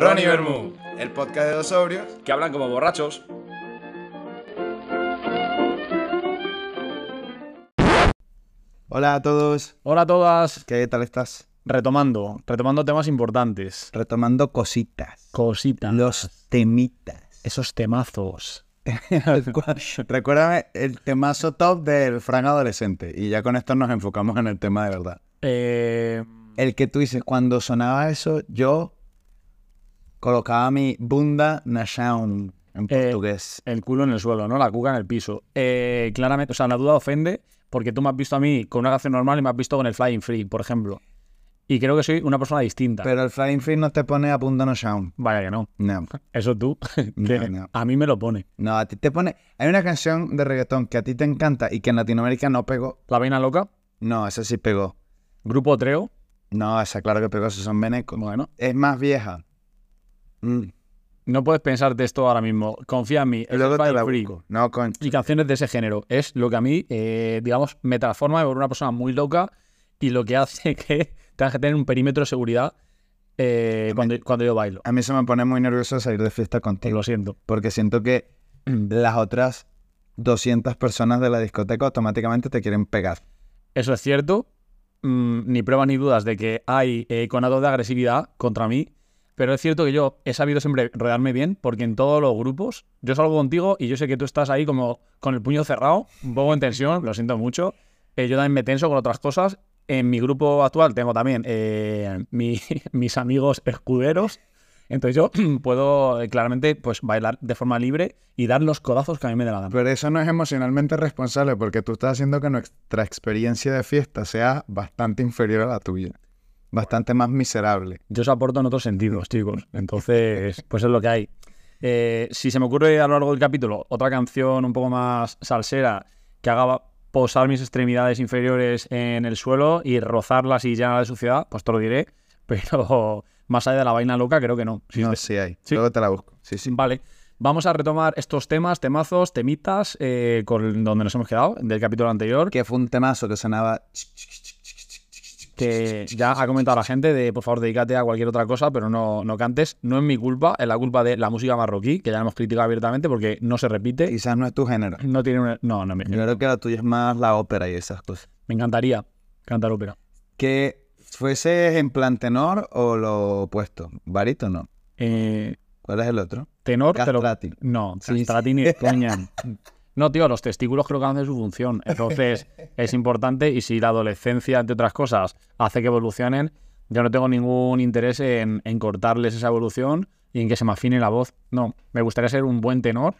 Ronnie Bermú, el podcast de dos sobrios. Que hablan como borrachos. Hola a todos, Hola a todas. ¿qué tal estás? Retomando, retomando temas importantes. Retomando cositas, Cositas. los temitas. Esos temazos. Recuérdame el temazo top del Frank adolescente y ya con esto nos enfocamos en el tema de verdad. Eh, El que tú dices, cuando sonaba eso, yo colocaba mi bunda na sound en Eh, portugués. el culo en el suelo, ¿no? La cuca en el piso. Eh, claramente, o sea, la duda ofende porque tú me has visto a mí con una canción normal y me has visto con el Flying Free, por ejemplo. Y creo que soy una persona distinta. Pero el Flying Free no te pone a bunda no sound. Vaya que no. No. Eso tú. No, que no. A mí me lo pone. No, a ti te pone. Hay una canción de reggaetón que a ti te encanta y que en Latinoamérica no pegó. La vaina loca. No, esa sí pegó. Grupo Treo. No, esa claro que pegó, esos son venecos. Bueno, Es más vieja. Mm. no puedes pensarte esto ahora mismo. Confía en mí. Y es la Free. No, con... y canciones de ese género. Es lo que a mí, eh, digamos, me transforma en una persona muy loca y lo que hace que tengas que tener un perímetro de seguridad eh, cuando, cuando yo bailo. A mí se me pone muy nervioso salir de fiesta contigo. lo siento. Porque siento que las otras 200 personas de la discoteca automáticamente te quieren pegar. Eso es cierto. Mm, ni pruebas ni dudas de que hay eh, conatos de agresividad contra mí. Pero es cierto que yo he sabido siempre rodearme bien, porque en todos los grupos yo salgo contigo y yo sé que tú estás ahí como con el puño cerrado, un poco en tensión, lo siento mucho. Eh, yo también me tenso con otras cosas. En mi grupo actual tengo también eh, mi- mis amigos escuderos. Entonces yo puedo eh, claramente pues bailar de forma libre y dar los codazos que a mí me dé la gana. Pero eso no es emocionalmente responsable porque tú estás haciendo que nuestra experiencia de fiesta sea bastante inferior a la tuya. Bastante más miserable. Yo os aporto en otros sentidos, chicos. Entonces, pues es lo que hay. Eh, si se me ocurre a lo largo del capítulo otra canción un poco más salsera que haga posar mis extremidades inferiores en el suelo y rozarlas y llenar de suciedad, pues te lo diré. Pero más allá de la vaina loca, creo que no. Es sí hay. Sí. Luego te la busco. Sí, sí. Vale. Vamos a retomar estos temas, temazos, temitas, eh, con donde nos hemos quedado, del capítulo anterior, que, Que fue un temazo que sonaba... que ya ha comentado la gente de, por favor, dedícate a cualquier otra cosa, pero no, no cantes. No es mi culpa, es la culpa de la música marroquí, que ya hemos criticado abiertamente porque no se repite. Quizás no es tu género. No tiene una... No, no, me, Yo creo que la tuya es más la ópera y esas cosas. me encantaría cantar ópera. Que fuese en plan tenor o lo opuesto. Barítono. Eh, ¿Cuál es el otro? tenor, te lo- Castrati. No, Sí, castrati ni de coña. No, tío, los testículos creo que hacen su función. Entonces, es importante y si la adolescencia, entre otras cosas, hace que evolucionen, yo no tengo ningún interés en, en cortarles esa evolución y en que se me afine la voz. No, me gustaría ser un buen tenor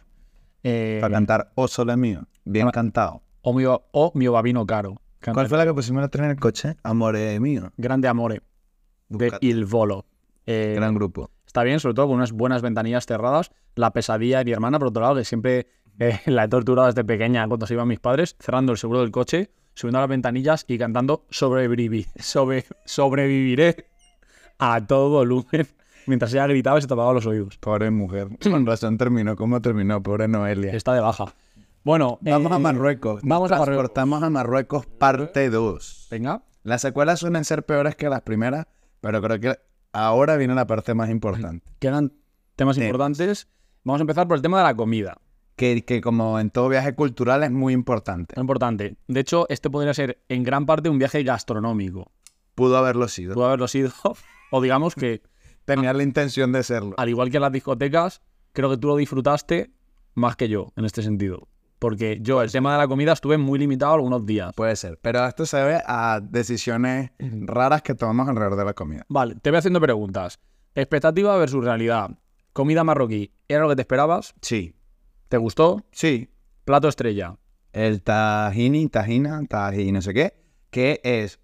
eh, Para cantar O Sole Mío. Bien Para- cantado. o, mi, o mi babino caro. ¿Cuál fue la que pusimos la otra en el coche? Amore mío. Grande Amore de. Il Volo. Eh, Gran grupo. Está bien, sobre todo con unas buenas ventanillas cerradas. La pesadilla de mi hermana, por otro lado, que siempre eh, la he torturado desde pequeña cuando se iban mis padres, cerrando el seguro del coche, subiendo a las ventanillas y cantando sobrevivi- sobre, sobreviviré a todo volumen mientras ella gritaba y se tapaba los oídos. Pobre mujer. Con razón terminó como terminó. Pobre Noelia. Está de baja. Bueno, Vamos eh, a Marruecos. vamos a Marruecos. A Marruecos parte 2. Venga, Las secuelas suelen ser peores que las primeras, pero creo que ahora viene la parte más importante. quedan temas Temas. importantes. Vamos a empezar por el tema de la comida. Que, que como en todo viaje cultural es muy importante. Muy importante. De hecho, este podría ser en gran parte un viaje gastronómico. Pudo haberlo sido. Pudo haberlo sido, o digamos que Tenía la intención de serlo. al igual que en las discotecas, creo que tú lo disfrutaste más que yo en este sentido. Porque yo, el tema de la comida, estuve muy limitado algunos días. Puede ser. Pero esto se debe a decisiones raras que tomamos alrededor de la comida. Vale, te voy haciendo preguntas. Expectativa versus realidad. Comida marroquí, ¿era lo que te esperabas? Sí. ¿Te gustó? Sí. Plato estrella. El tahini, tajina, taji, no sé qué, que es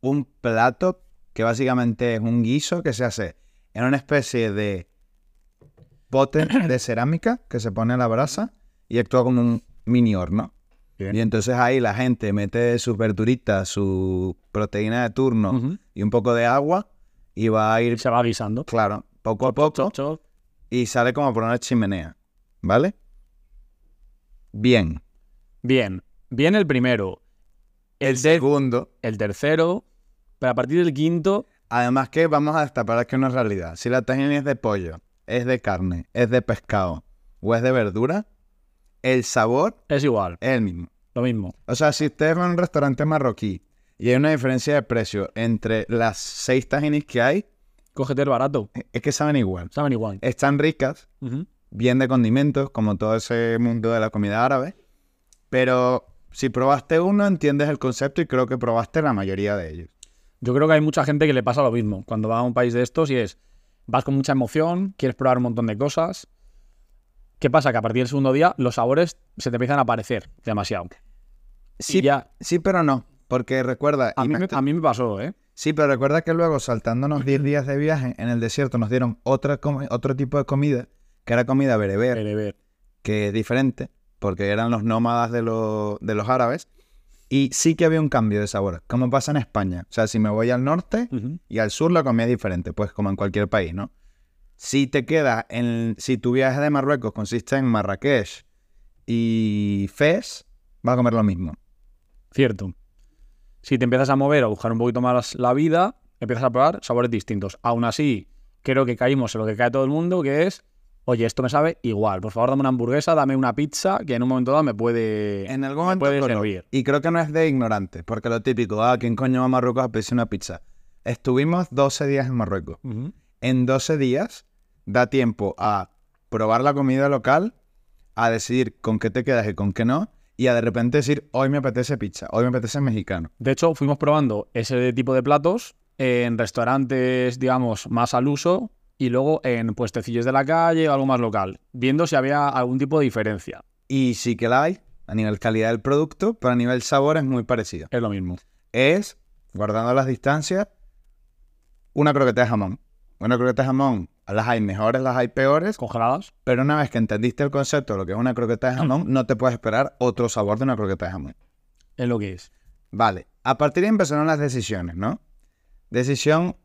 un plato que básicamente es un guiso que se hace en una especie de pote de cerámica que se pone a la brasa y actúa como un mini horno. Bien. Y entonces ahí la gente mete sus verduritas, su proteína de turno y un poco de agua y va a ir, Se va guisando. claro, poco a poco Chop, chop. y sale como por una chimenea. ¿Vale? Bien. Bien. Bien el primero. El, segundo, el tercero. Pero a partir del quinto, Además que vamos a destapar aquí una realidad. Si la tajina es de pollo, es de carne, es de pescado o es de verdura, el sabor Es igual, es el mismo. lo mismo. O sea, si ustedes van a un restaurante marroquí y hay una diferencia de precio entre las seis tajinis que hay, Cógete el barato. es que saben igual. Saben igual. Están ricas. Bien de condimentos, como todo ese mundo de la comida árabe, pero si probaste uno, entiendes el concepto y creo que probaste la mayoría de ellos. Yo creo que hay mucha gente que le pasa lo mismo cuando va a un país de estos y es, vas con mucha emoción, quieres probar un montón de cosas. ¿Qué pasa? Que a partir del segundo día los sabores se te empiezan a aparecer demasiado. Sí, ya, sí, pero no, porque recuerda, a mí, me a mí me pasó, ¿eh? sí, pero recuerda que luego saltándonos 10 días de viaje en el desierto nos dieron otra otro tipo de comida, que era comida bereber, Bereber. que es diferente, porque eran los nómadas de, los- de los árabes, y sí que había un cambio de sabor, como pasa en España. O sea, si me voy al norte y al sur la comida es diferente, pues como en cualquier país, ¿no? Si te quedas en, si tu viaje de Marruecos consiste en Marrakech y Fez, vas a comer lo mismo. Cierto. Si te empiezas a mover, a buscar un poquito más la vida, empiezas a probar sabores distintos. Aún así, creo que caímos en lo que cae todo el mundo, que es, oye, esto me sabe igual. Por favor, dame una hamburguesa, dame una pizza, que en un momento dado me puede, En algún me momento puede servir. Y creo que no es de ignorante, porque lo típico, ah, ¿quién coño va a Marruecos a pedirse una pizza? Estuvimos 12 días en Marruecos. En 12 días da tiempo a probar la comida local, a decidir con qué te quedas y con qué no, y a de repente decir, hoy me apetece pizza, hoy me apetece mexicano. De hecho, fuimos probando ese tipo de platos en restaurantes, digamos, más al uso y luego en puestecillos de la calle o algo más local, viendo si había algún tipo de diferencia. Y sí que la hay, a nivel calidad del producto, pero a nivel sabor es muy parecido. Es lo mismo. Es, guardando las distancias, una croqueta de jamón. Una croqueta de jamón, las hay mejores, las hay peores, Congeladas. pero una vez que entendiste el concepto de lo que es una croqueta de jamón, no te puedes esperar otro sabor de una croqueta de jamón. Es lo que es. Vale, a partir de ahí empezaron las decisiones, ¿no? Decisión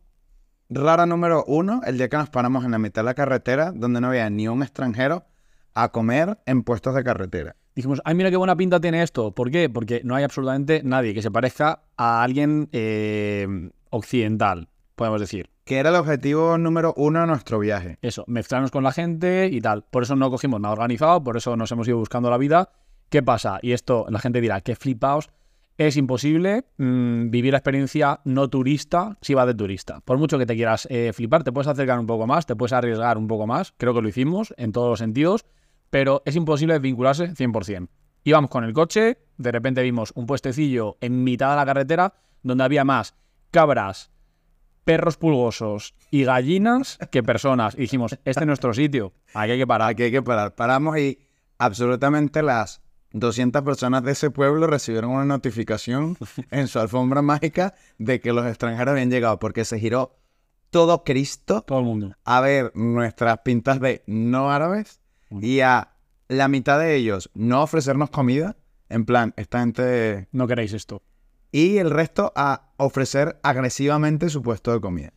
rara número uno, el día que nos paramos en la mitad de la carretera, donde no había ni un extranjero, a comer en puestos de carretera. Dijimos, ay, mira qué buena pinta tiene esto. ¿Por qué? Porque no hay absolutamente nadie que se parezca a alguien eh, occidental, podemos decir. Que era el objetivo número uno de nuestro viaje. Eso, mezclarnos con la gente y tal. Por eso no cogimos nada organizado, por eso nos hemos ido buscando la vida. ¿Qué pasa? Y esto la gente dirá, qué flipaos. Es imposible mm, vivir la experiencia no turista si vas de turista. Por mucho que te quieras eh, flipar, te puedes acercar un poco más, te puedes arriesgar un poco más. Creo que lo hicimos en todos los sentidos, pero es imposible vincularse 100%. Íbamos con el coche, de repente vimos un puestecillo en mitad de la carretera donde había más cabras, perros pulgosos y gallinas que personas. Y dijimos, este es nuestro sitio, aquí hay que parar. Aquí hay que parar. Paramos y absolutamente las 200 personas de ese pueblo recibieron una notificación en su alfombra mágica de que los extranjeros habían llegado, porque se giró todo Cristo Todo el mundo. a ver nuestras pintas de no árabes y a la mitad de ellos no ofrecernos comida, en plan, esta gente... No queréis esto. Y el resto a ofrecer agresivamente su puesto de comida.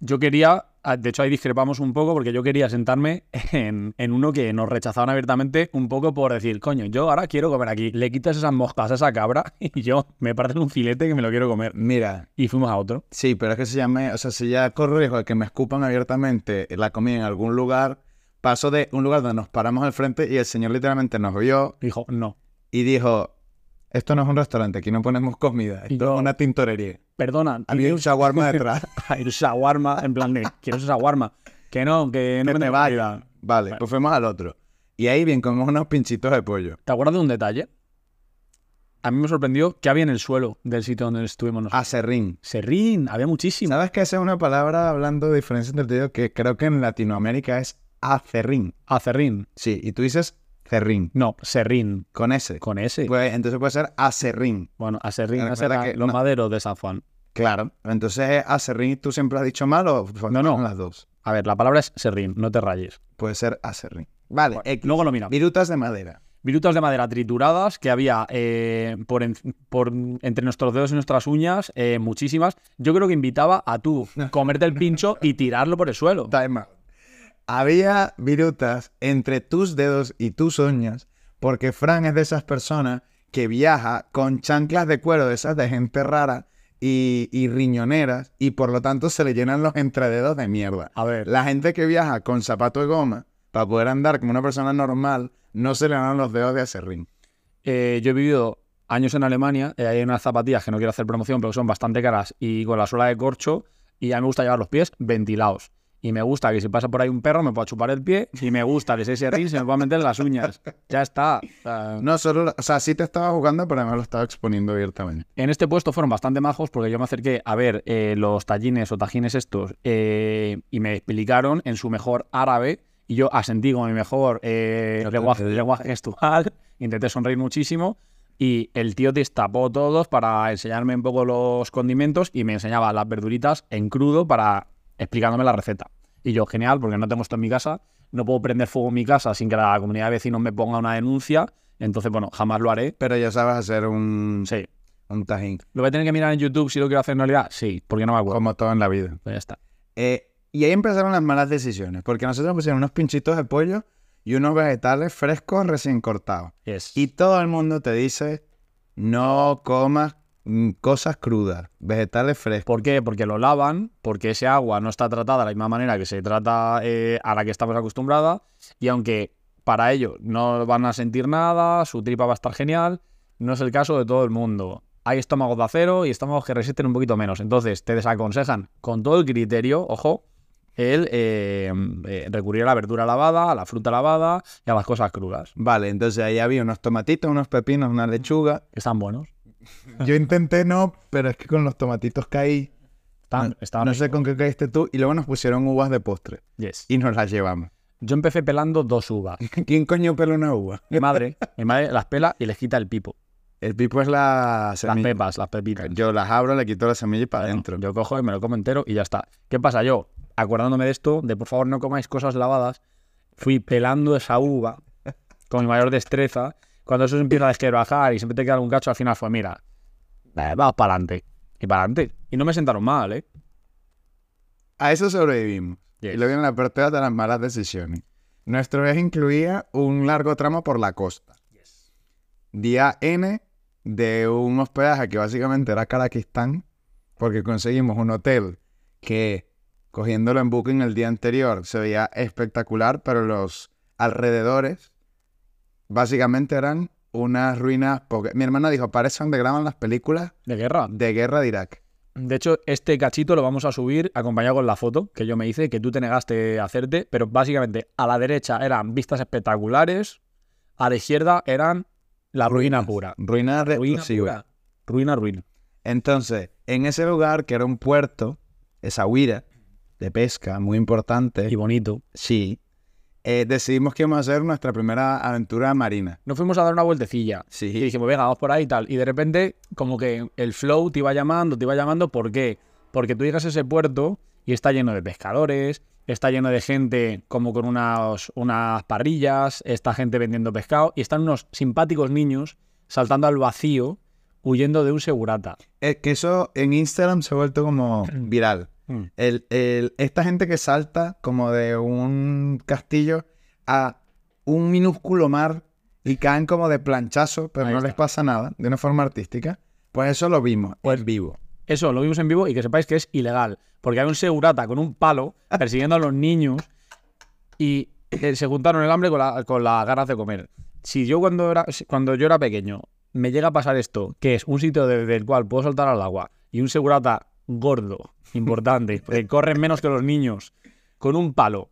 Yo quería, de hecho ahí discrepamos un poco porque yo quería sentarme en, en uno que nos rechazaban abiertamente un poco por decir, coño, yo ahora quiero comer aquí. Le quitas esas moscas a esa cabra y yo me parten un filete que me lo quiero comer. Mira, Y fuimos a otro. sí, pero es que se llame, o sea, si ya corro riesgo de que me escupan abiertamente la comida en algún lugar, paso de un lugar donde nos paramos al frente y el señor literalmente nos vio Dijo, no. y dijo, esto no es un restaurante, aquí no ponemos comida, esto yo- es una tintorería. Perdona. Había un shawarma detrás. Hay un shawarma, en plan de, quiero ese shawarma. Que no, que no que me te vaya. Vale, pues fuimos al otro. Y ahí bien, comemos unos pinchitos de pollo. ¿Te acuerdas de un detalle? A mí me sorprendió que había en el suelo del sitio donde estuvimos nosotros. Acerrín. Serrín, había muchísimo. ¿Sabes que esa es una palabra hablando de diferencias entre ellos que creo que en Latinoamérica es acerrín? Acerrín. Sí, y tú dices cerrín, No, serrín. con S. Con ese. Pues, entonces puede ser acerrín. bueno, acerrín, que los no- maderos de San Juan. Claro. Entonces es acerrín, ¿tú siempre has dicho mal o No, no. son las dos? A ver, la palabra es serrín, no te rayes. Puede ser acerrín. Vale, Bueno, luego lo miramos. Virutas de madera. Virutas de madera trituradas que había eh, por, en- por entre nuestros dedos y nuestras uñas, eh, muchísimas. Yo creo que invitaba a tú comerte el pincho y tirarlo por el suelo. Time out. Había virutas entre tus dedos y tus uñas porque Fran es de esas personas que viaja con chanclas de cuero de esas de gente rara y, y riñoneras y por lo tanto se le llenan los entrededos de mierda. A ver, La gente que viaja con zapato de goma para poder andar como una persona normal no se le dan los dedos de acerrín. eh, yo he vivido años en Alemania, eh, hay unas zapatillas que no quiero hacer promoción, pero son bastante caras y con la suela de corcho, y a mí me gusta llevar los pies ventilados. Y me gusta que si pasa por ahí un perro me pueda chupar el pie, y me gusta que si ese rin se me pueda meter las uñas. Ya está. O sea, No solo, o sea, sí te estaba jugando, pero además lo estaba exponiendo abiertamente. En este puesto fueron bastante majos porque yo me acerqué a ver eh, los tallines o tajines estos eh, y me explicaron en su mejor árabe y yo asentí con mi mejor eh, lenguaje, lenguaje gestual, intenté sonreír muchísimo y el tío destapó todos para enseñarme un poco los condimentos y me enseñaba las verduritas en crudo para explicándome la receta. Y yo, genial, porque no tengo esto en mi casa, no puedo prender fuego en mi casa sin que la comunidad de vecinos me ponga una denuncia, entonces, bueno, jamás lo haré. Pero ya sabes hacer un, Sí. un tajín, ¿Lo voy a tener que mirar en YouTube si lo quiero hacer en realidad? Sí, porque no me acuerdo. como todo en la vida. Pues ya está. Eh, y ahí empezaron las malas decisiones, porque nosotros nos pusieron unos pinchitos de pollo y unos vegetales frescos recién cortados. Yes. Y todo el mundo te dice, no comas cosas crudas, vegetales frescos. ¿Por qué? Porque lo lavan, porque ese agua no está tratada de la misma manera que se trata eh, a la que estamos acostumbrados, y aunque para ello no van a sentir nada, su tripa va a estar genial, no es el caso de todo el mundo. Hay estómagos de acero y estómagos que resisten un poquito menos. Entonces te desaconsejan con todo el criterio, ojo, el eh, eh, recurrir a la verdura lavada, a la fruta lavada y a las cosas crudas. Vale, entonces ahí había unos tomatitos, unos pepinos, una lechuga. Que están buenos. Yo intenté no, pero es que con los tomatitos caí. Están, no sé con qué caíste tú. Y luego nos pusieron uvas de postre. Yes. Y nos las llevamos. Yo empecé pelando dos uvas. ¿Quién coño pela una uva? Mi madre, mi madre las pela y les quita el pipo. El pipo es la Las semilla. pepas, las pepitas. Yo las abro, le quito la semilla y para adentro. Yo cojo y me lo como entero y ya está. ¿Qué pasa? Yo, acordándome de esto, de por favor no comáis cosas lavadas, fui pelando esa uva con mi mayor destreza. Cuando eso se empieza a desquebrajar y siempre te queda algún cacho, al final fue, mira, vamos para adelante. Y para adelante. Y no me sentaron mal, ¿eh? A eso sobrevivimos. Yes. Y luego viene la parte de las malas decisiones. Nuestro viaje incluía un largo tramo por la costa. Día N de un hospedaje que básicamente era Karaquistán, porque conseguimos un hotel que, cogiéndolo en booking el día anterior, se veía espectacular, pero los alrededores básicamente eran unas ruinas. porque Mi hermana dijo, parece donde graban las películas De guerra. de guerra de Irak. De hecho, este cachito lo vamos a subir acompañado con la foto que yo me hice, que tú te negaste a hacerte, pero básicamente a la derecha eran vistas espectaculares, a la izquierda eran la ruina pura. Ruinas de Ruina pura. Ruina, ruina. Entonces, en ese lugar, que era un puerto, esa huira de pesca muy importante, Y bonito. sí, eh, decidimos que íbamos a hacer nuestra primera aventura marina. Nos fuimos a dar una vueltecilla. Sí. Y dijimos, venga, vamos por ahí y tal. Y de repente, como que el flow te iba llamando, te iba llamando. ¿Por qué? Porque tú llegas a ese puerto y está lleno de pescadores, está lleno de gente como con unas, unas parrillas, está gente vendiendo pescado y están unos simpáticos niños saltando al vacío huyendo de un segurata. Es que eso en Instagram se ha vuelto como viral. Mm. El, el- esta gente que salta como de un castillo a un minúsculo mar y caen como de planchazo, pero Ahí no está. les pasa nada, de una forma artística. Pues eso lo vimos Pues- en vivo. Eso lo vimos en vivo y que sepáis que es ilegal. Porque hay un segurata con un palo persiguiendo a los niños y eh, se juntaron el hambre con, la- con las ganas de comer. Si yo cuando, era, cuando yo era pequeño me llega a pasar esto, que es un sitio de- del cual puedo saltar al agua y un segurata gordo, importante, que corre menos que los niños, con un palo,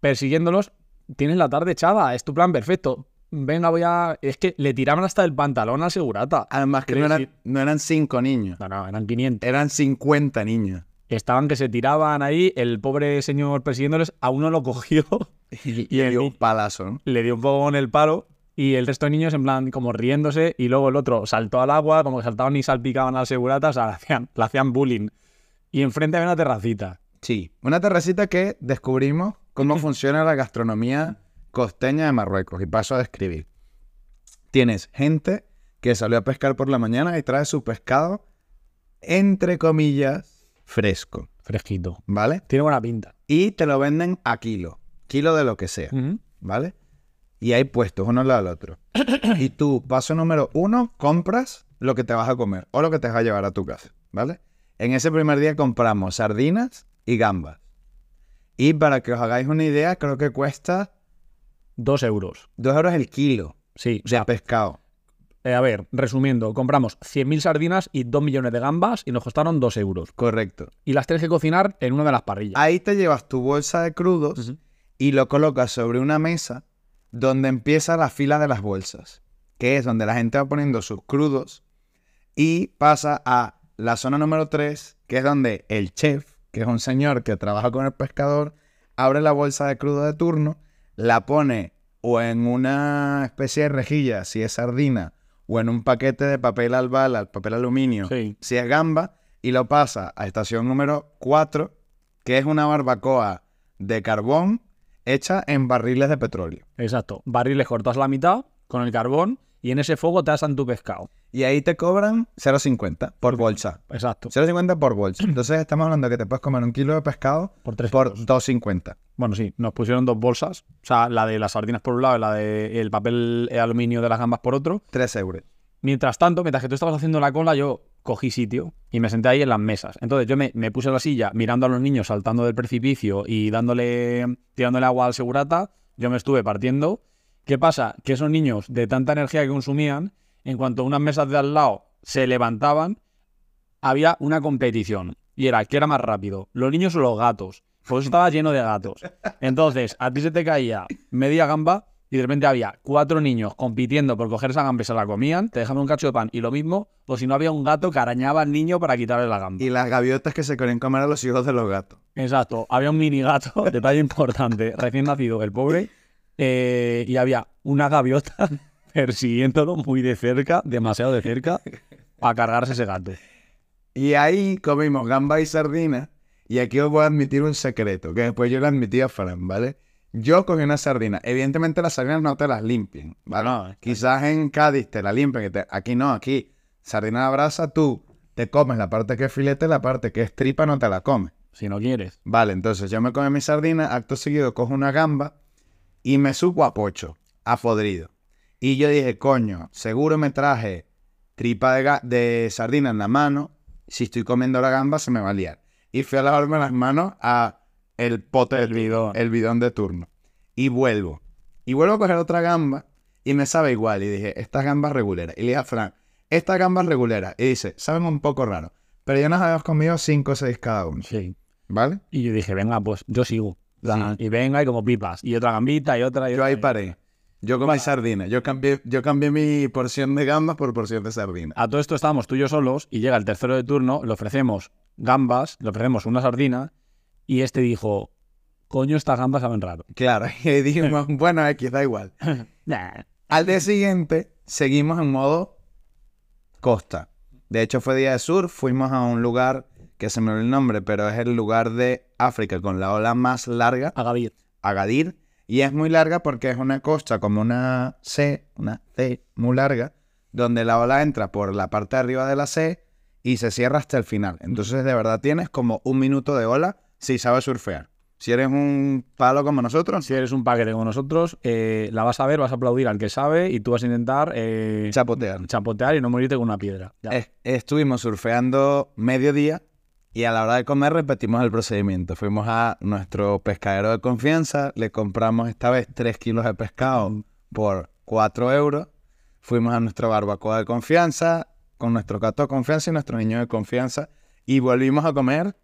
persiguiéndolos, tienes la tarde echada. Es tu plan perfecto. Venga, voy a... Es que le tiraban hasta el pantalón al segurata. Además que no eran, no eran cinco niños, No, no, eran 500. eran 50 niños. Estaban que se tiraban ahí, el pobre señor persiguiéndoles, a uno lo cogió, Y, el dio un palazo, ¿no? le dio un poco con el palo y el resto de niños en plan como riéndose y luego el otro saltó al agua, como que saltaban y salpicaban al segurata, o sea, le hacían, le hacían bullying. Y enfrente había una terracita. Sí. Una terracita que descubrimos cómo funciona la gastronomía costeña de Marruecos. Y paso a describir. Tienes gente que salió a pescar por la mañana y trae su pescado, entre comillas, fresco. Fresquito. ¿Vale? Tiene buena pinta. Y te lo venden a kilo. Kilo de lo que sea. ¿Vale? Y hay puestos uno al lado del otro. y tú, paso número uno, compras lo que te vas a comer o lo que te vas a llevar a tu casa. ¿Vale? En ese primer día compramos sardinas y gambas. Y para que os hagáis una idea, creo que cuesta Dos euros. 2 euros el kilo Sí, o sea, pescado. eh, a ver, resumiendo, compramos 100.000 sardinas y 2 millones de gambas y nos costaron 2 euros. Correcto. Y las tienes que cocinar en una de las parrillas. Ahí te llevas tu bolsa de crudos y lo colocas sobre una mesa donde empieza la fila de las bolsas, que es donde la gente va poniendo sus crudos y pasa a la zona número 3, que es donde el chef, que es un señor que trabaja con el pescador, abre la bolsa de crudo de turno, la pone o en una especie de rejilla, si es sardina, o en un paquete de papel albal, papel aluminio, Sí. si es gamba, y lo pasa a estación número 4, que es una barbacoa de carbón hecha en barriles de petróleo. Exacto. Barriles cortas la mitad con el carbón y en ese fuego te asan tu pescado. Y ahí te cobran 0,50 por bolsa. Exacto. 0,50 por bolsa. Entonces estamos hablando de que te puedes comer un kilo de pescado Por tres por euros. 2,50. Bueno, sí, nos pusieron dos bolsas. O sea, la de las sardinas por un lado y la de el papel aluminio de las gambas por otro. 3 euros. Mientras tanto, mientras que tú estabas haciendo la cola, yo cogí sitio y me senté ahí en las mesas. Entonces yo me, me puse en la silla mirando a los niños saltando del precipicio y dándole, tirándole agua al segurata. Yo me estuve partiendo. ¿Qué pasa? Que esos niños, de tanta energía que consumían, en cuanto unas mesas de al lado se levantaban, había una competición. Y era, ¿qué era más rápido? ¿Los niños o los gatos? Pues estaba lleno de gatos. Entonces, a ti se te caía media gamba y de repente había cuatro niños compitiendo por coger esa gamba y se la comían, te dejaban un cacho de pan y lo mismo, o si no había un gato que arañaba al niño para quitarle la gamba. Y las gaviotas que se querían comer a los hijos de los gatos. Exacto, había un mini gato, detalle importante, recién nacido el pobre, eh, y había una gaviota persiguiéndolo muy de cerca, demasiado de cerca, a cargarse ese gato. Y ahí comimos gamba y sardina. Y aquí os voy a admitir un secreto, que después yo le admití a Fran, ¿vale? Yo cogí una sardina. Evidentemente las sardinas no te las limpian, ¿vale? No, Quizás en Cádiz te la limpian. te- Aquí no, aquí. Sardina a brasa, tú te comes la parte que es filete, la parte que es tripa no te la comes. Si no quieres. Vale, entonces yo me comí mi sardina, acto seguido cojo una gamba y me supo a pocho, a podrido. Y yo dije, coño, seguro me traje tripa de, sardina en la mano. Si estoy comiendo la gamba se me va a liar. Y fui a lavarme las manos a el pote, El bidón. el bidón de turno. Y vuelvo. Y vuelvo a coger otra gamba y me sabe igual. Y dije, esta gamba es regulera. Y le dije a Fran, esta gamba es regulera. Y dice, saben un poco raro. Pero ya nos habíamos comido 5 o 6 cada uno. Sí. ¿Vale? Y yo dije, venga, pues yo sigo. Sí. Y venga, y como pipas. Y otra gambita, y otra, y Yo otra, ahí paré. Yo comí sardina. Yo cambié, yo cambié mi porción de gambas por porción de sardina. A todo esto estábamos tú y yo solos, y llega el tercero de turno, le ofrecemos gambas, le ofrecemos una sardina, y este dijo, coño, estas gambas saben raro. Claro, y dijimos, bueno, X, da igual. Nah. Al día siguiente, seguimos en modo costa. De hecho, fue día de sur. Fuimos a un lugar que se me olvidó el nombre, pero es el lugar de África con la ola más larga, Agadir. Agadir. Y es muy larga porque es una costa como una C, una C muy larga, donde la ola entra por la parte de arriba de la C y se cierra hasta el final. Entonces, de verdad, tienes como un minuto de ola si sabes surfear. Si eres un palo como nosotros, Si eres un paquete como nosotros, eh, la vas a ver, vas a aplaudir al que sabe, y tú vas a intentar eh, chapotear. chapotear y no morirte con una piedra. Ya. Estuvimos surfeando mediodía y a la hora de comer repetimos el procedimiento. Fuimos a nuestro pescadero de confianza, le compramos esta vez 3 kilos de pescado por 4 euros. Fuimos a nuestra barbacoa de confianza, con nuestro gato de confianza y nuestro niño de confianza. Y volvimos a comer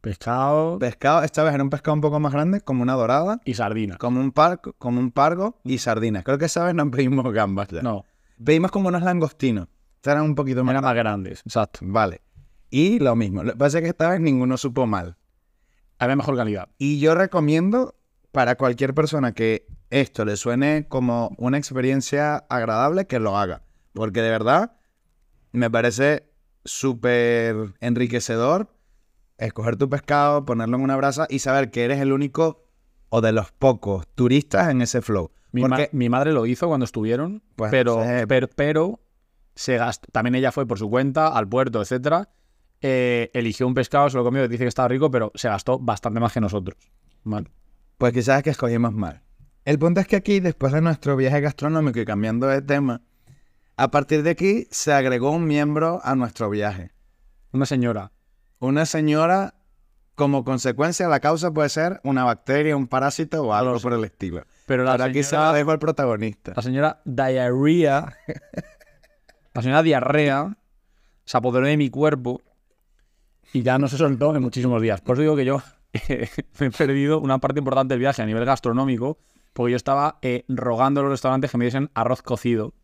Pescado pescado. Esta vez era un pescado un poco más grande, como una dorada, y sardina. como un, parco, como un pargo y sardinas. Creo que esa vez no pedimos gambas ya. No, Pedimos como unos langostinos. Estos eran un poquito más eran más grandes. Exacto. Vale. Y lo mismo. Lo que pasa es que esta vez ninguno supo mal. Había mejor calidad. Y yo recomiendo para cualquier persona que esto le suene como una experiencia agradable que lo haga. Porque de verdad me parece súper enriquecedor escoger tu pescado, ponerlo en una brasa y saber que eres el único o de los pocos turistas en ese flow. Mi, ma- mi madre lo hizo cuando estuvieron, Pues, pero, pero se gastó, también ella fue por su cuenta al puerto, etcétera. Eh, eligió un pescado, se lo comió, dice que estaba rico, pero se gastó bastante más que nosotros. Mal. Pues quizás es que escogimos mal. El punto es que aquí, después de nuestro viaje gastronómico y cambiando de tema, a partir de aquí se agregó un miembro a nuestro viaje. Una señora. Una señora, como consecuencia, la causa puede ser una bacteria, un parásito o algo por el estilo. Pero la Ahora aquí se señora- la dejo al protagonista. La señora Diarrea, la señora Diarrea, se apoderó de mi cuerpo y ya no se soltó en muchísimos días. Por eso digo que yo eh, me he perdido una parte importante del viaje a nivel gastronómico, porque yo estaba eh, rogando a los restaurantes que me diesen arroz cocido,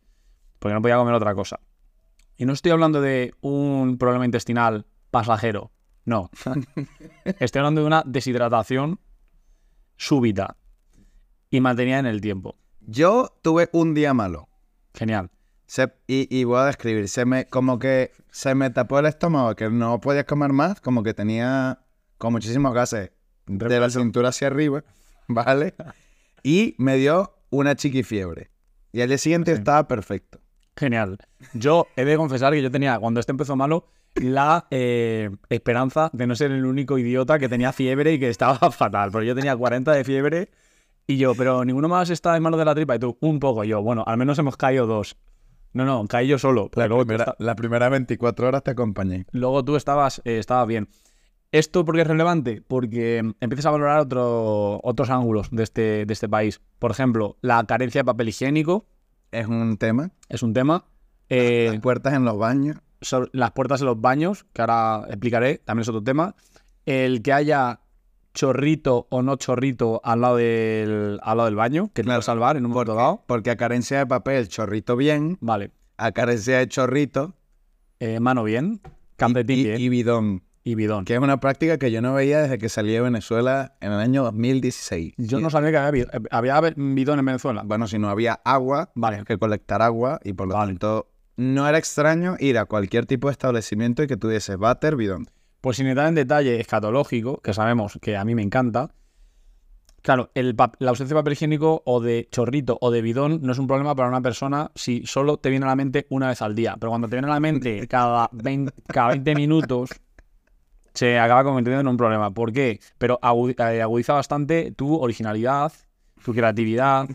porque no podía comer otra cosa. Y no estoy hablando de un problema intestinal pasajero, no. Estoy hablando de una deshidratación súbita y mantenida en el tiempo. Yo tuve un día malo. Genial. Se- y, y voy a describir. Se me, como que se me tapó el estómago, que no podía comer más, como que tenía con muchísimos gases de la cintura hacia arriba, ¿vale? Y me dio una chiquifiebre. Y al día siguiente Sí. estaba perfecto. Genial. Yo he de confesar que yo tenía, cuando este empezó malo, la eh, esperanza de no ser el único idiota que tenía fiebre y que estaba fatal. Porque yo tenía 40 de fiebre y yo, pero ninguno más está en mano de la tripa. Y tú, un poco. Yo, bueno, al menos hemos caído dos. No, no, caí yo solo. La luego, primera, la primera 24 horas te acompañé. luego tú estabas, eh, estabas bien. ¿Esto por qué es relevante? Porque mm, empiezas a valorar otro- otros ángulos de este, de este país. Por ejemplo, la carencia de papel higiénico Es un tema. es un tema. Eh, Las puertas en los baños. sobre las puertas de los baños, que ahora explicaré, también es otro tema. El que haya chorrito o no chorrito al lado del, al lado del baño, que te Claro, puede salvar en un momento dado. Porque a carencia de papel, chorrito bien. Vale. A carencia de chorrito Eh, mano bien, calcetín y- bien y bidón. y bidón. Que es una práctica que yo no veía desde que salí de Venezuela en el año 2016. Yo no sabía que había, eh, había bidón en Venezuela. Bueno, si no había agua, Vale. que colectar agua y por lo Vale. tanto no era extraño ir a cualquier tipo de establecimiento y que tuviese váter, bidón. Pues sin entrar en detalle escatológico, que sabemos que a mí me encanta, claro, el la ausencia de papel higiénico o de chorrito o de bidón no es un problema para una persona si solo te viene a la mente una vez al día. Pero cuando te viene a la mente cada 20, cada 20 minutos, se acaba convirtiendo en un problema. ¿Por qué? Pero eh, agudiza bastante tu originalidad, tu creatividad.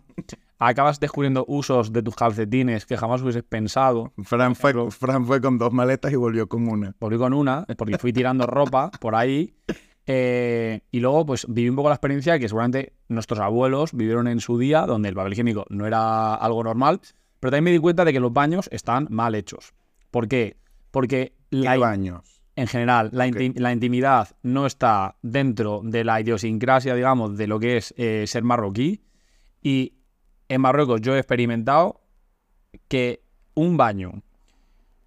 Acabas descubriendo usos de tus calcetines que jamás hubieses pensado. Fran fue, Fran fue con dos maletas y volvió con una. volví con una, es porque fui tirando ropa por ahí. eh, y luego, pues viví un poco la experiencia que seguramente nuestros abuelos vivieron en su día, donde el papel higiénico no era algo normal. Pero también me di cuenta de que los baños están mal hechos. ¿Por qué? Porque la, baños. en general la, inti- la intimidad no está dentro de la idiosincrasia, digamos, de lo que es eh, ser marroquí. Y en Marruecos yo he experimentado que un baño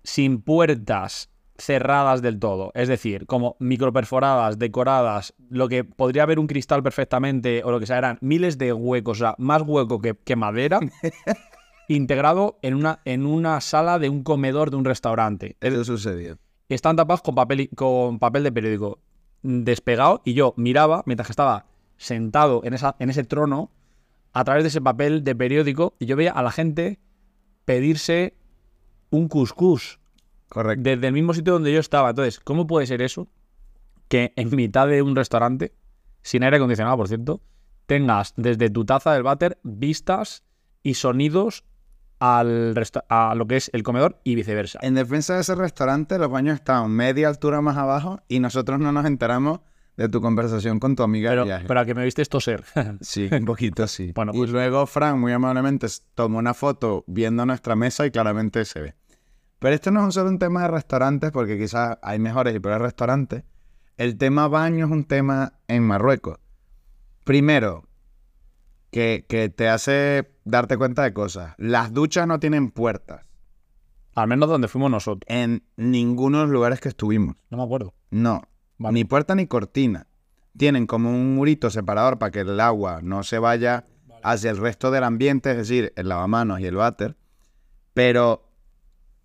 sin puertas cerradas del todo, es decir, como microperforadas, decoradas, lo que podría haber un cristal perfectamente o lo que sea, eran miles de huecos, o sea, más hueco que, que madera, integrado en una, en una sala de un comedor de un restaurante Eso sucedió. están tapados con papel, y- con papel de periódico mm, despegado y yo miraba mientras que estaba sentado en, esa, en ese trono a través de ese papel de periódico y yo veía a la gente pedirse un cuscús Correcto. desde el mismo sitio donde yo estaba. Entonces, ¿cómo puede ser eso? Que en mitad de un restaurante, sin aire acondicionado, por cierto, tengas desde tu taza del váter vistas y sonidos al a lo que es el comedor y viceversa. En defensa de ese restaurante, los baños estaban media altura más abajo y nosotros no nos enteramos de tu conversación con tu amiga Pero, viaje. pero a que me viste toser. Sí, un poquito sí. Bueno, y pues- luego Fran muy amablemente tomó una foto viendo nuestra mesa y claramente se ve. Pero esto no es solo un tema de restaurantes, porque quizás hay mejores y peores restaurantes. El tema baño es un tema en Marruecos. Primero, que, que te hace darte cuenta de cosas. Las duchas no tienen puertas Al menos donde fuimos nosotros. en ninguno de los lugares que estuvimos. No me acuerdo. No, Vale. ni puerta ni cortina. Tienen como un murito separador para que el agua no se vaya hacia el resto del ambiente, es decir, el lavamanos y el váter. Pero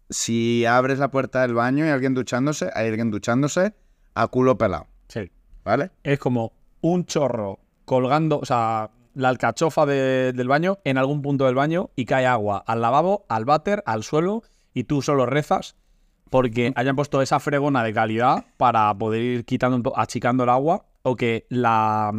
si abres la puerta del baño y alguien duchándose, hay alguien duchándose a culo pelado, Sí. ¿vale? Es como un chorro colgando, o sea, la alcachofa de- del baño en algún punto del baño y cae agua al lavabo, al váter, al suelo y tú solo rezas porque hayan puesto esa fregona de calidad para poder ir quitando, achicando el agua o que la,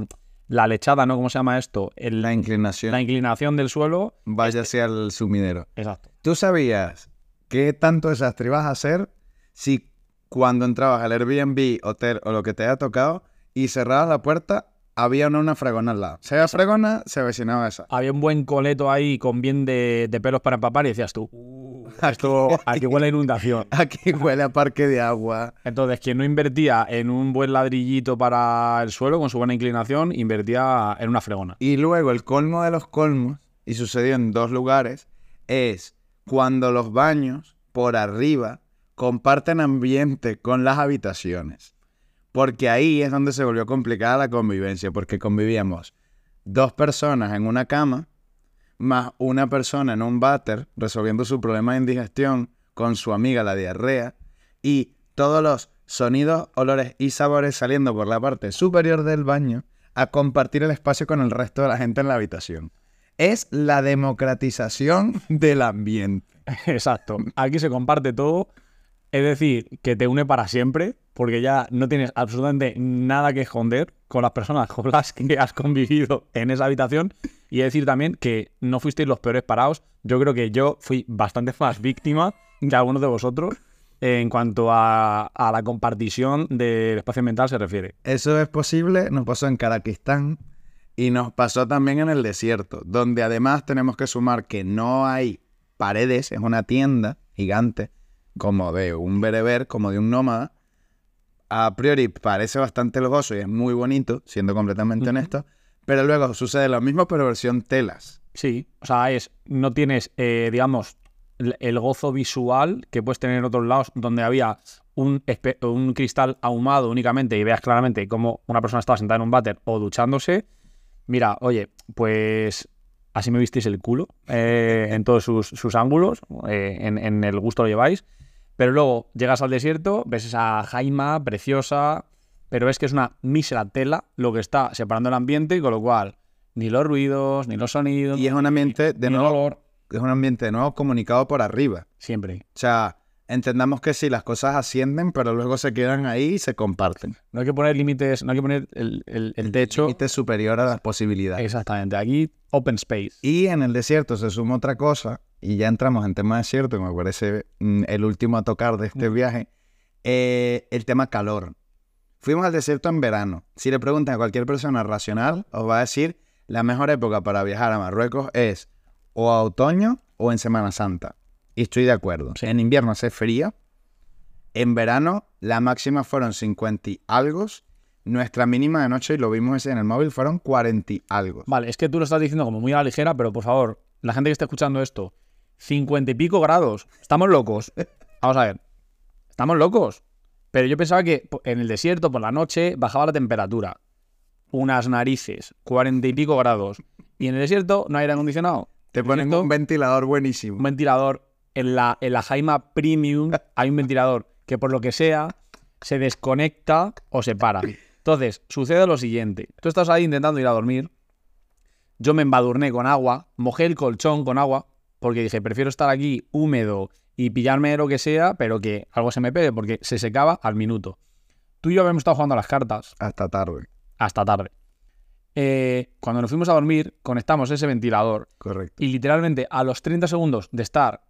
la lechada, ¿no? ¿Cómo se llama esto? El- La inclinación la inclinación del suelo. vaya hacia el sumidero. Exacto. ¿Tú sabías qué tanto desastre ibas a hacer si cuando entrabas al Airbnb, hotel o lo que te haya tocado y cerrabas la puerta, había una, una fregona al lado. Se veía fregona, se avecinaba esa. Había un buen coleto ahí con bien de, de pelos para empapar y decías tú, "Uh, esto aquí huele a inundación. Aquí huele a parque de agua. Entonces, quien no invertía en un buen ladrillito para el suelo con su buena inclinación, invertía en una fregona. Y luego el colmo de los colmos, y sucedió en dos lugares, es cuando los baños por arriba comparten ambiente con las habitaciones. Porque ahí es donde se volvió complicada la convivencia, porque convivíamos dos personas en una cama, más una persona en un váter resolviendo su problema de indigestión con su amiga la diarrea, y todos los sonidos, olores y sabores saliendo por la parte superior del baño a compartir el espacio con el resto de la gente en la habitación. Es la democratización del ambiente. Exacto. Aquí se comparte todo. Es decir, que te une para siempre, porque ya no tienes absolutamente nada que esconder con las personas con las que has convivido en esa habitación. Y decir también que no fuisteis los peores parados. Yo creo que yo fui bastante más víctima que algunos de vosotros en cuanto a, la compartición del espacio mental se refiere. Eso es posible, nos pasó en Karaquistán y nos pasó también en el desierto, donde además tenemos que sumar que no hay paredes, es una tienda gigante, como de un bereber, como de un nómada. A priori parece bastante lujoso y es muy bonito, siendo completamente honesto, pero luego sucede lo mismo, pero versión telas. Sí, o sea, es, no tienes, eh, digamos, el, gozo visual que puedes tener en otros lados donde había un, cristal ahumado únicamente y veas claramente cómo una persona estaba sentada en un váter o duchándose. Mira, oye, pues así me visteis el culo eh, en todos sus, sus ángulos, eh, en, en el gusto lo lleváis. Pero luego llegas al desierto, ves esa jaima preciosa, pero ves que es una mísera tela lo que está separando el ambiente, con lo cual ni los ruidos, ni los sonidos, Y es un ambiente de nuevo, es un ambiente de nuevo comunicado por arriba. siempre. O sea, entendamos que sí, las cosas ascienden, pero luego se quedan ahí y se comparten. No hay que poner límites, no hay que poner el, el- el techo. Límite superior a las posibilidades. Exactamente, aquí open space. Y en el desierto se suma otra cosa, y ya entramos en tema desierto, que me parece mm, el último a tocar de este viaje, eh, el tema calor. Fuimos al desierto en verano. Si le preguntan a cualquier persona racional, os va a decir la mejor época para viajar a Marruecos es o a otoño o en Semana Santa. Y estoy de acuerdo. En invierno hace frío. En verano la máxima fueron 50 y algo. Nuestra mínima de noche, y lo vimos ese en el móvil, fueron 40 y algo. Vale, es que tú lo estás diciendo como muy a la ligera, pero por favor, la gente que está escuchando esto, 50 y pico grados, estamos locos. Vamos a ver, estamos locos. Pero yo pensaba que en el desierto, por la noche, bajaba la temperatura. Unas narices, 40 y pico grados. Y en el desierto no hay aire acondicionado. Te ponen Desierto, un ventilador buenísimo. un ventilador. En la, en la Jaima Premium hay un ventilador que por lo que sea se desconecta o se para. Entonces, sucede lo siguiente. Tú estás ahí intentando ir a dormir. Yo me embadurné con agua, mojé el colchón con agua, porque dije, prefiero estar aquí húmedo y pillarme lo que sea, pero que algo se me pegue, porque se secaba al minuto. Tú y yo habíamos estado jugando a las cartas Hasta tarde. hasta tarde. Eh, cuando nos fuimos a dormir, conectamos ese ventilador Correcto. y literalmente a los 30 segundos de estar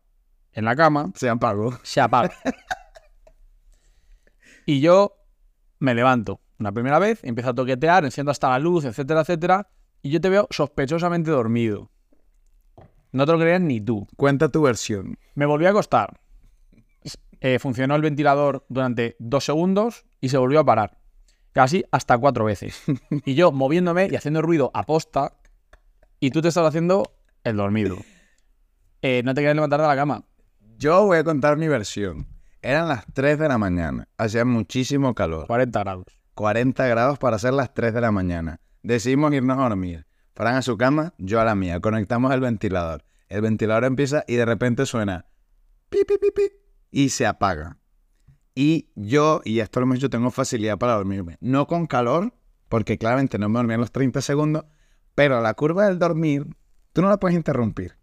en la cama, Se apagó. se apaga. y yo me levanto una primera vez, empiezo a toquetear, enciendo hasta la luz, etcétera, etcétera, y yo te veo sospechosamente dormido. No te lo creías ni tú. Cuenta tu versión. Me volví a acostar. Eh, funcionó el ventilador durante dos segundos y se volvió a parar. Casi hasta cuatro veces. Y yo moviéndome y haciendo ruido a posta, y tú te estás haciendo el dormido. Eh, no te querías levantar de la cama. Yo voy a contar mi versión. Eran las 3 de la mañana. Hacía muchísimo calor. 40 grados. 40 grados para ser las 3 de la mañana. Decidimos irnos a dormir. Fran a su cama, yo a la mía. Conectamos el ventilador. El ventilador empieza y de repente suena pi, pi, pi, pi, y se apaga. Y yo, y esto lo hemos dicho, tengo facilidad para dormirme. No con calor, porque claramente no me dormí en los 30 segundos, pero la curva del dormir, tú no la puedes interrumpir.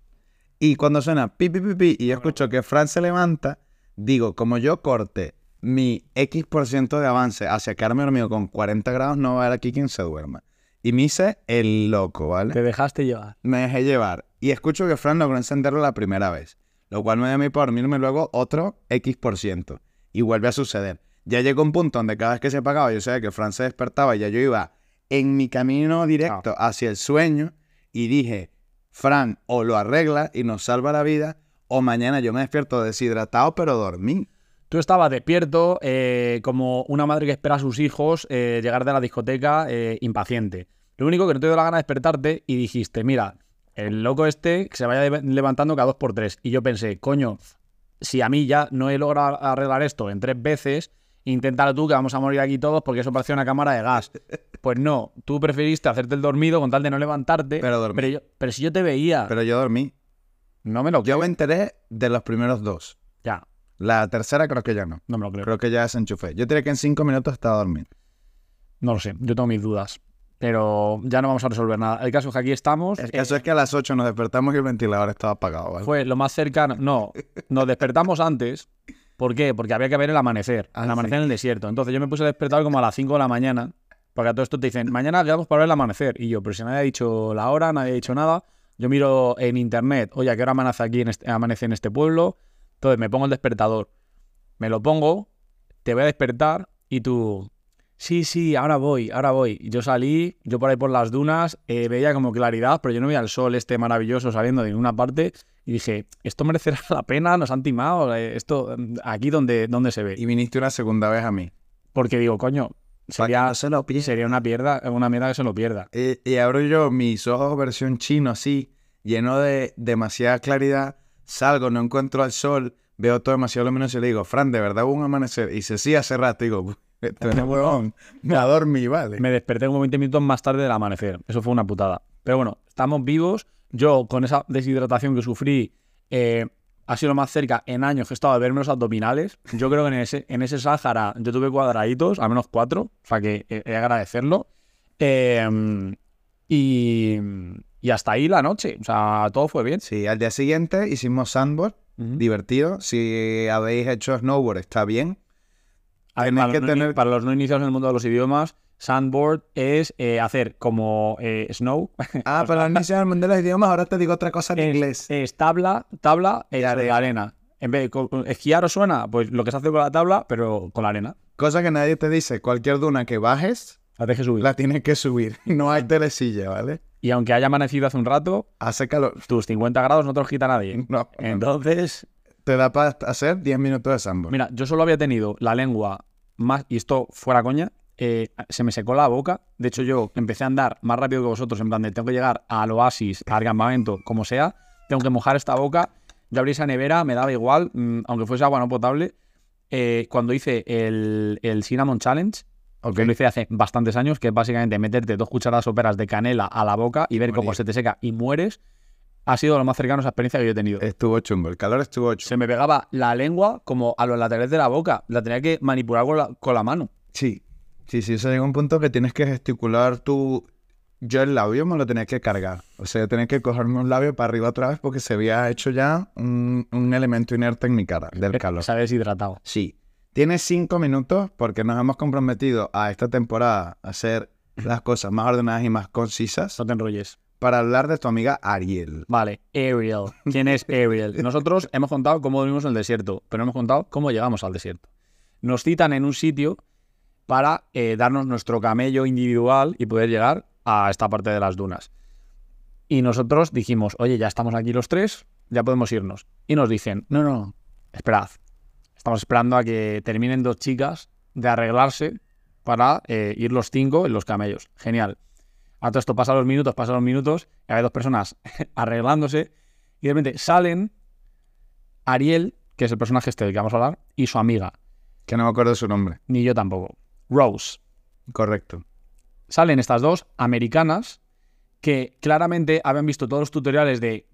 Y cuando suena pi, pi, pi, pi, y yo escucho que Fran se levanta, digo, como yo corte mi X por ciento de avance hacia quedarme dormido con 40 grados, no va a haber aquí quien se duerma. Y me hice el loco, ¿vale? Te dejaste llevar. me dejé llevar. Y escucho que Fran logró encenderlo la primera vez. Lo cual me da a mí para dormirme luego otro X por ciento. Y vuelve a suceder. Ya llegó un punto donde cada vez que se apagaba, yo sabía que Fran se despertaba y ya yo iba en mi camino directo hacia el sueño y dije, Fran, o lo arregla y nos salva la vida, o mañana yo me despierto deshidratado, pero dormí. Tú estabas despierto, eh, como una madre que espera a sus hijos eh, llegar de la discoteca eh, impaciente. Lo único que no te dio la gana de despertarte y dijiste, mira, el loco este que se vaya levantando cada dos por tres. Y yo pensé, coño, si a mí ya no he logrado arreglar esto en tres veces, inténtalo tú que vamos a morir aquí todos porque eso parecía una cámara de gas. Pues no, tú preferiste hacerte el dormido con tal de no levantarte. Pero dormí. Pero, yo- pero si yo te veía, Pero yo dormí. no me lo Yo creo. me enteré de los primeros dos. Ya, La tercera creo que ya no. no me lo creo. Creo que ya desenchufé. Yo diría que en cinco minutos estaba dormido. No lo sé, yo tengo mis dudas. Pero ya no vamos a resolver nada. El caso es que aquí estamos. El caso es que a las 8 nos despertamos y el ventilador estaba apagado. ¿vale? Fue lo más cercano. No, nos despertamos antes. ¿Por qué? Porque había que ver el amanecer. Ah, el amanecer sí. en el desierto. Entonces yo me puse a despertar como a las 5 de la mañana. Porque a todo esto te dicen, mañana quedamos para ver el amanecer. Y yo, pero si nadie ha dicho la hora, nadie ha dicho nada. Yo miro en internet, oye, ¿a qué hora amanece aquí en este, amanece en este pueblo? Entonces me pongo el despertador. Me lo pongo, te voy a despertar y tú, sí, sí, ahora voy, ahora voy. Yo salí, yo por ahí por las dunas, eh, veía como claridad, pero yo no veía el sol este maravilloso saliendo de ninguna parte. Y dije, esto merecerá la pena, nos han timado, eh, esto, mm, aquí donde, donde se ve. Y viniste una segunda vez a mí. Porque digo, coño, sería, no se lo sería una, pierda, una mierda que se lo pierda. Y, y abro yo mis ojos versión chino así, lleno de demasiada claridad. Salgo, no encuentro al sol, veo todo demasiado luminoso y le digo, Fran, ¿de verdad hubo un amanecer? Y dice, sí, hace rato. Y digo, esto es huevón. Me dormí, vale. Me desperté como 20 minutos más tarde del amanecer. Eso fue una putada. Pero bueno, estamos vivos. Yo, con esa deshidratación que sufrí, eh, ha sido lo más cerca en años que he estado de verme los abdominales. Yo creo que en ese, en ese Sáhara yo tuve cuadraditos, al menos cuatro. O sea que he, he de agradecerlo. Eh, y, y hasta ahí la noche. O sea, todo fue bien. Sí, al día siguiente hicimos sandboard, divertido. Si habéis hecho snowboard, está bien. A ver, Tenéis para, que los no, tener- para los no iniciados en el mundo de los idiomas, sandboard es eh, hacer como eh, snow. Ah, pero al iniciar el mundo de los idiomas, ahora te digo otra cosa en es, inglés. es tabla, tabla de arena. En vez de esquiar os suena, pues lo que se hace con la tabla, pero con la arena. Cosa que nadie te dice, cualquier duna que bajes, La dejes subir. la tienes que subir. No hay telecilla, ¿vale? Y aunque haya amanecido hace un rato, Hace calor. tus 50 grados no te los quita nadie. No, Entonces, te da para hacer 10 minutos de sandboard. mira, yo solo había tenido la lengua más, y esto fuera coña, eh, se me secó la boca. De hecho, yo empecé a andar más rápido que vosotros, en plan de tengo que llegar al oasis, al campamento, como sea, tengo que mojar esta boca. Yo abrí esa nevera, me daba igual, mm, aunque fuese agua no potable. Eh, cuando hice el, el Cinnamon Challenge, que lo hice hace bastantes años, que es básicamente meterte dos cucharadas soperas de canela a la boca y ver cómo se te seca y mueres, ha sido lo más cercano a esa experiencia que yo he tenido. Estuvo chungo, el calor estuvo chungo. Se me pegaba la lengua como a los laterales de la boca. La tenía que manipular con la, con la mano. Sí, sí, sí, eso llega un punto que tienes que gesticular tu... Yo el labio me lo tenía que cargar. O sea, tenía que cogerme un labio para arriba otra vez porque se había hecho ya un, un elemento inerte en mi cara del calor. Se había deshidratado. Sí. Tienes cinco minutos porque nos hemos comprometido a esta temporada a hacer las cosas más ordenadas y más concisas No te enrolles. para hablar de tu amiga Ariel. Vale, Ariel. ¿Quién es Ariel? Nosotros hemos contado cómo vivimos en el desierto, pero no hemos contado cómo llegamos al desierto. Nos citan en un sitio para eh, darnos nuestro camello individual y poder llegar a esta parte de las dunas. Y nosotros dijimos, oye, ya estamos aquí los tres, ya podemos irnos. Y nos dicen, no, no, esperad. Estamos esperando a que terminen dos chicas de arreglarse para eh, ir los cinco en los camellos. Genial. A todo esto pasan los minutos, pasan los minutos, y hay dos personas arreglándose, y de repente salen Ariel, que es el personaje este del que vamos a hablar, y su amiga, Que no me acuerdo su nombre. ni yo tampoco, Rose. Correcto. Salen estas dos americanas que claramente habían visto todos los tutoriales de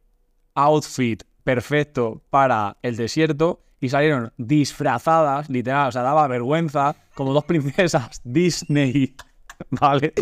outfit perfecto para el desierto y salieron disfrazadas, literal, o sea, daba vergüenza, como dos princesas Disney, ¿vale?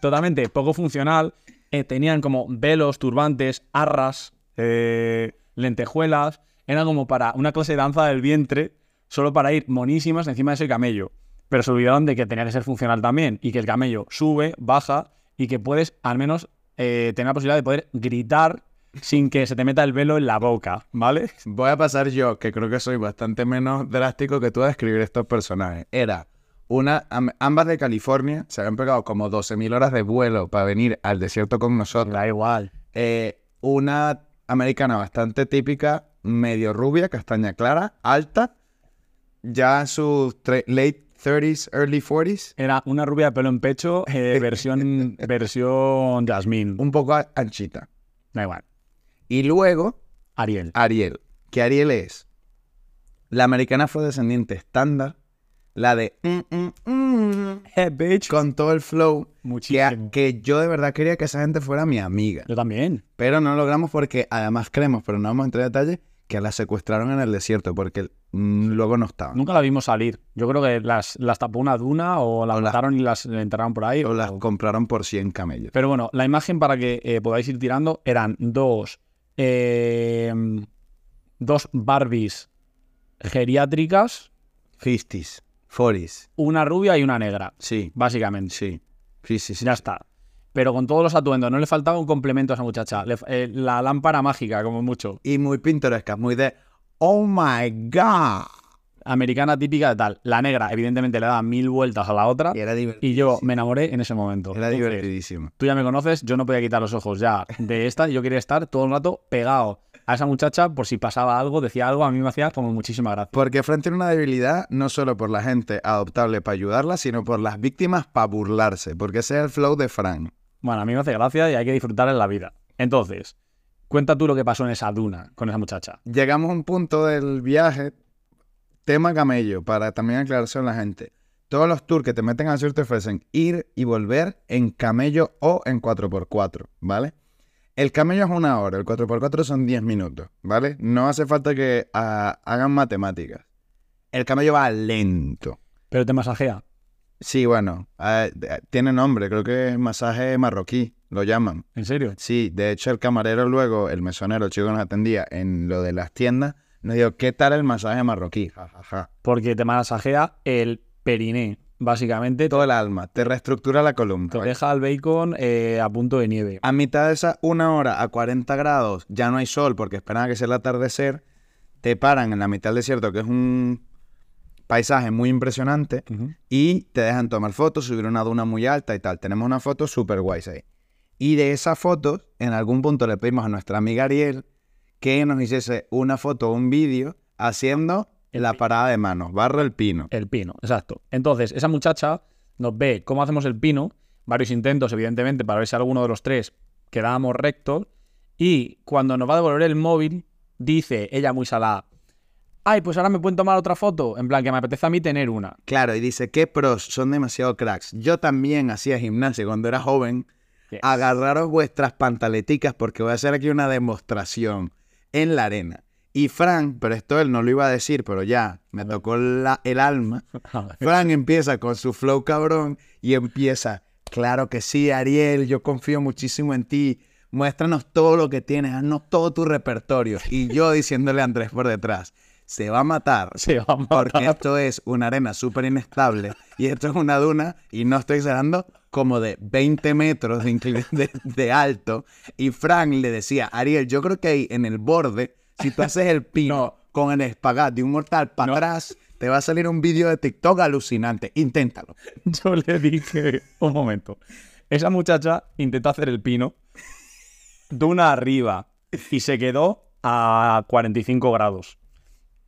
Totalmente poco funcional. eh, tenían como velos, turbantes, arras, eh, lentejuelas. Era como para una clase de danza del vientre, solo para ir monísimas encima de ese camello. Pero se olvidaron de que tenía que ser funcional también y que el camello sube, baja y que puedes al menos eh, tener la posibilidad de poder gritar sin que se te meta el velo en la boca, ¿vale? Voy a pasar yo, que creo que soy bastante menos drástico que tú a describir estos personajes. Era una, am- ambas de California, se habían pegado como 12.000 horas de vuelo para venir al desierto con nosotros. Da igual. Eh, una americana bastante típica, medio rubia, castaña clara, alta, ya en sus late 30s, early 40s, Era una rubia de pelo en pecho, eh, versión, versión Jasmine. un poco anchita. Da igual. Y luego Ariel. Ariel, que Ariel es la americana afrodescendiente estándar, la de mm, mm, mm, bitch. con todo el flow, que, Muchísimo. que yo de verdad quería que esa gente fuera mi amiga. Yo también. Pero no lo logramos porque además creemos, pero no vamos a entrar en detalle, que la secuestraron en el desierto porque mm, luego no estaban. Nunca la vimos salir. Yo creo que las, las tapó una duna o las O las- mataron y las enterraron por ahí. O las compraron por 100 camellos. Pero bueno, la imagen para que eh, podáis ir tirando eran dos. eh, dos Barbies geriátricas, Fisties, Foris. una rubia y una negra, Sí, básicamente. sí. Sí, sí, sí. Ya está. Pero con todos los atuendos, no le faltaba un complemento a esa muchacha. Le eh, la lámpara mágica, como mucho. Y muy pintorescas, muy de Oh my God. Americana típica de tal. La negra, evidentemente, le da mil vueltas a la otra. Y era. Y yo me enamoré en ese momento. Era Entonces, divertidísimo. Tú ya me conoces, yo no podía quitar los ojos ya de esta. Yo quería estar todo el rato pegado a esa muchacha por si pasaba algo, decía algo, a mí me hacía como muchísima gracia. Porque Fran tiene una debilidad no solo por la gente adoptable para ayudarla, sino por las víctimas para burlarse. Porque ese es el flow de Fran. Bueno, a mí me hace gracia y hay que disfrutar en la vida. Entonces, cuenta tú lo que pasó en esa duna con esa muchacha. Llegamos a un punto del viaje, tema camello, para también aclararse a la gente. Todos los tours que te meten al sur te ofrecen ir y volver en camello o en 4x4, ¿vale? El camello es una hora, el 4x4 son 10 minutos, ¿vale? No hace falta que ah, hagan matemáticas. El camello va lento. Pero te masajea. Sí, bueno, ah, de- tiene nombre, creo que es masaje marroquí, lo llaman. ¿En serio? Sí, de hecho el camarero luego, el mesonero, el chico que nos atendía en lo de las tiendas, nos dijo, ¿qué tal el masaje marroquí? Ja, ja, ja. Porque te masajea el periné, básicamente. Todo el alma, te reestructura la columna. Te deja el bacon eh, a punto de nieve. A mitad de esa una hora a 40 grados, ya no hay sol porque esperan a que sea el atardecer, te paran en la mitad del desierto, que es un paisaje muy impresionante, y te dejan tomar fotos, subir una duna muy alta y tal. Tenemos una foto súper guay ahí. Y de esa foto, en algún punto le pedimos a nuestra amiga Ariel que nos hiciese una foto o un vídeo haciendo El la parada de manos, barro el pino. El pino, exacto. Entonces, esa muchacha nos ve cómo hacemos el pino, varios intentos, evidentemente, para ver si alguno de los tres quedábamos rectos. Y cuando nos va a devolver el móvil, dice ella muy salada: Ay, pues ahora me pueden tomar otra foto. En plan, que me apetece a mí tener una. Claro, y dice, qué pros, son demasiado cracks. Yo también hacía gimnasia cuando era joven. Yes. Agarraros vuestras pantaleticas porque voy a hacer aquí una demostración en la arena. Y Frank, pero esto él no lo iba a decir, pero ya me tocó la- el alma. Frank empieza con su flow cabrón y empieza, claro que sí, Ariel, yo confío muchísimo en ti. Muéstranos todo lo que tienes, haznos todo tu repertorio. Y yo diciéndole a Andrés por detrás, se va a matar. Se va a matar. Porque esto es una arena súper inestable y esto es una duna, y no estoy exagerando, como de 20 metros de, inclin- de, de alto. Y Frank le decía, Ariel, yo creo que ahí en el borde, si tú haces el pino con el espagat de un mortal para No. atrás, te va a salir un vídeo de TikTok alucinante. Inténtalo. Yo le dije, un momento, esa muchacha intentó hacer el pino de una arriba y se quedó a 45 grados.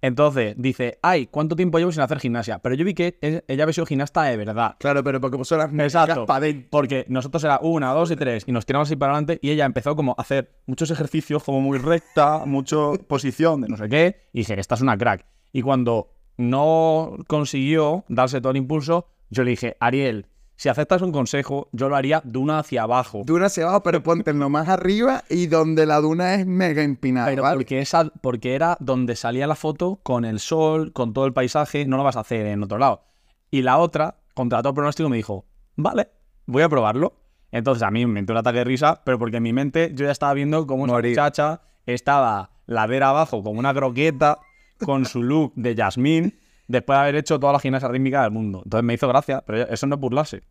Entonces dice, ay, ¿cuánto tiempo llevo sin hacer gimnasia? Pero yo vi que ella había sido gimnasta de verdad. Claro, pero porque puso las Exacto. Porque nosotros era una, dos y tres y nos tiramos así para adelante y ella empezó como a hacer muchos ejercicios como muy recta, mucho posición de no sé qué y dije, esta es una crack. Y cuando no consiguió darse todo el impulso, yo le dije, Ariel, si aceptas un consejo, yo lo haría de una hacia abajo. Duna hacia abajo, pero ponte lo más arriba y donde la duna es mega empinada. Pero ¿vale? porque, esa, porque era donde salía la foto con el sol, con todo el paisaje, no lo vas a hacer en otro lado. Y la otra, contra todo pronóstico, me dijo, vale, voy a probarlo. Entonces a mí me entró un ataque de risa, pero porque en mi mente yo ya estaba viendo cómo una Morir. muchacha estaba ladera abajo como una croqueta, con su look de Yasmín, después de haber hecho toda la gimnasia rítmica del mundo. Entonces me hizo gracia, pero eso no es burlarse.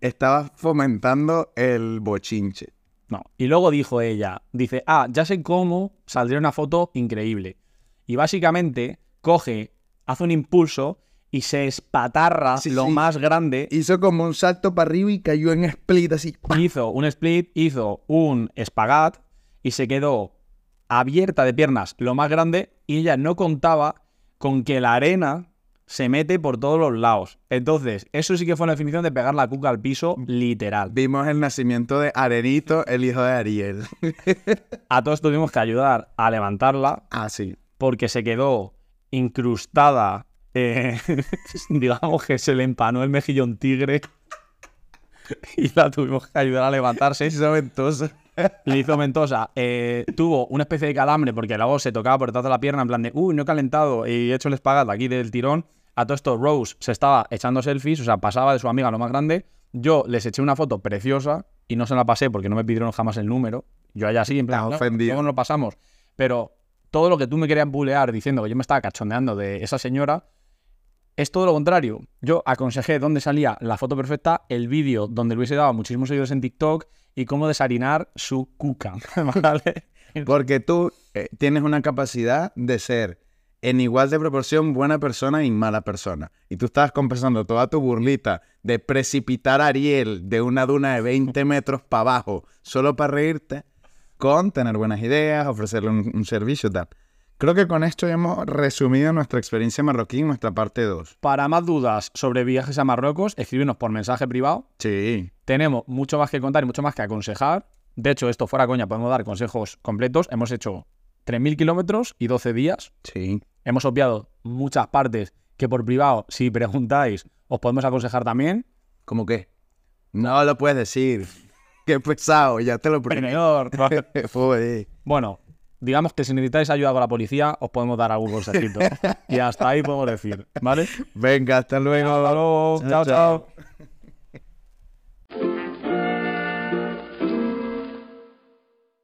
Estaba fomentando el bochinche. No. Y luego dijo ella, dice, ah, ya sé cómo saldría una foto increíble. Y básicamente coge, hace un impulso y se espatarra Sí, lo sí. más grande. Hizo como un salto para arriba y cayó en split así. ¡pam! Hizo un split, hizo un espagat y se quedó abierta de piernas lo más grande y ella no contaba con que la arena se mete por todos los lados. Entonces, eso sí que fue una definición de pegar la cuca al piso literal. Vimos el nacimiento de Arenito, el hijo de Ariel. A todos tuvimos que ayudar a levantarla ah, sí. porque se quedó incrustada. eh, digamos que se le empanó el mejillón tigre y la tuvimos que ayudar a levantarse. Hizo ventosa. Le hizo ventosa. Eh, tuvo una especie de calambre porque luego se tocaba por detrás de la pierna en plan de, uy, no he calentado y he hecho el espagat aquí del tirón. A todo esto, Rose se estaba echando selfies, o sea, pasaba de su amiga lo más grande. Yo les eché una foto preciosa y no se la pasé porque no me pidieron jamás el número. Yo allá sí, en plan, no, nos lo pasamos. Pero todo lo que tú me querías bulear diciendo que yo me estaba cachondeando de esa señora, es todo lo contrario. Yo aconsejé dónde salía la foto perfecta, el vídeo donde le hubiese dado muchísimos seguidores en TikTok y cómo desarinar su cuca. ¿Vale? Porque tú eh, tienes una capacidad de ser en igual de proporción buena persona y mala persona. Y tú estabas compensando toda tu burlita de precipitar a Ariel de una duna de 20 metros para abajo solo para reírte con tener buenas ideas, ofrecerle un, un servicio y tal. Creo que con esto hemos resumido nuestra experiencia marroquí en nuestra parte 2. Para más dudas sobre viajes a Marruecos, escríbenos por mensaje privado. Sí. Tenemos mucho más que contar y mucho más que aconsejar. De hecho, esto fuera coña, podemos dar consejos completos. Hemos hecho 3.000 kilómetros y 12 días. Sí. Hemos obviado muchas partes que por privado, si preguntáis, os podemos aconsejar también. ¿Cómo qué? No lo puedes decir. Qué pesado, ya te lo. Joder. Bueno, digamos que si necesitáis ayuda con la policía, os podemos dar algún consejito. y hasta ahí podemos decir, ¿vale? Venga, hasta luego. Hasta luego. Chao. chao.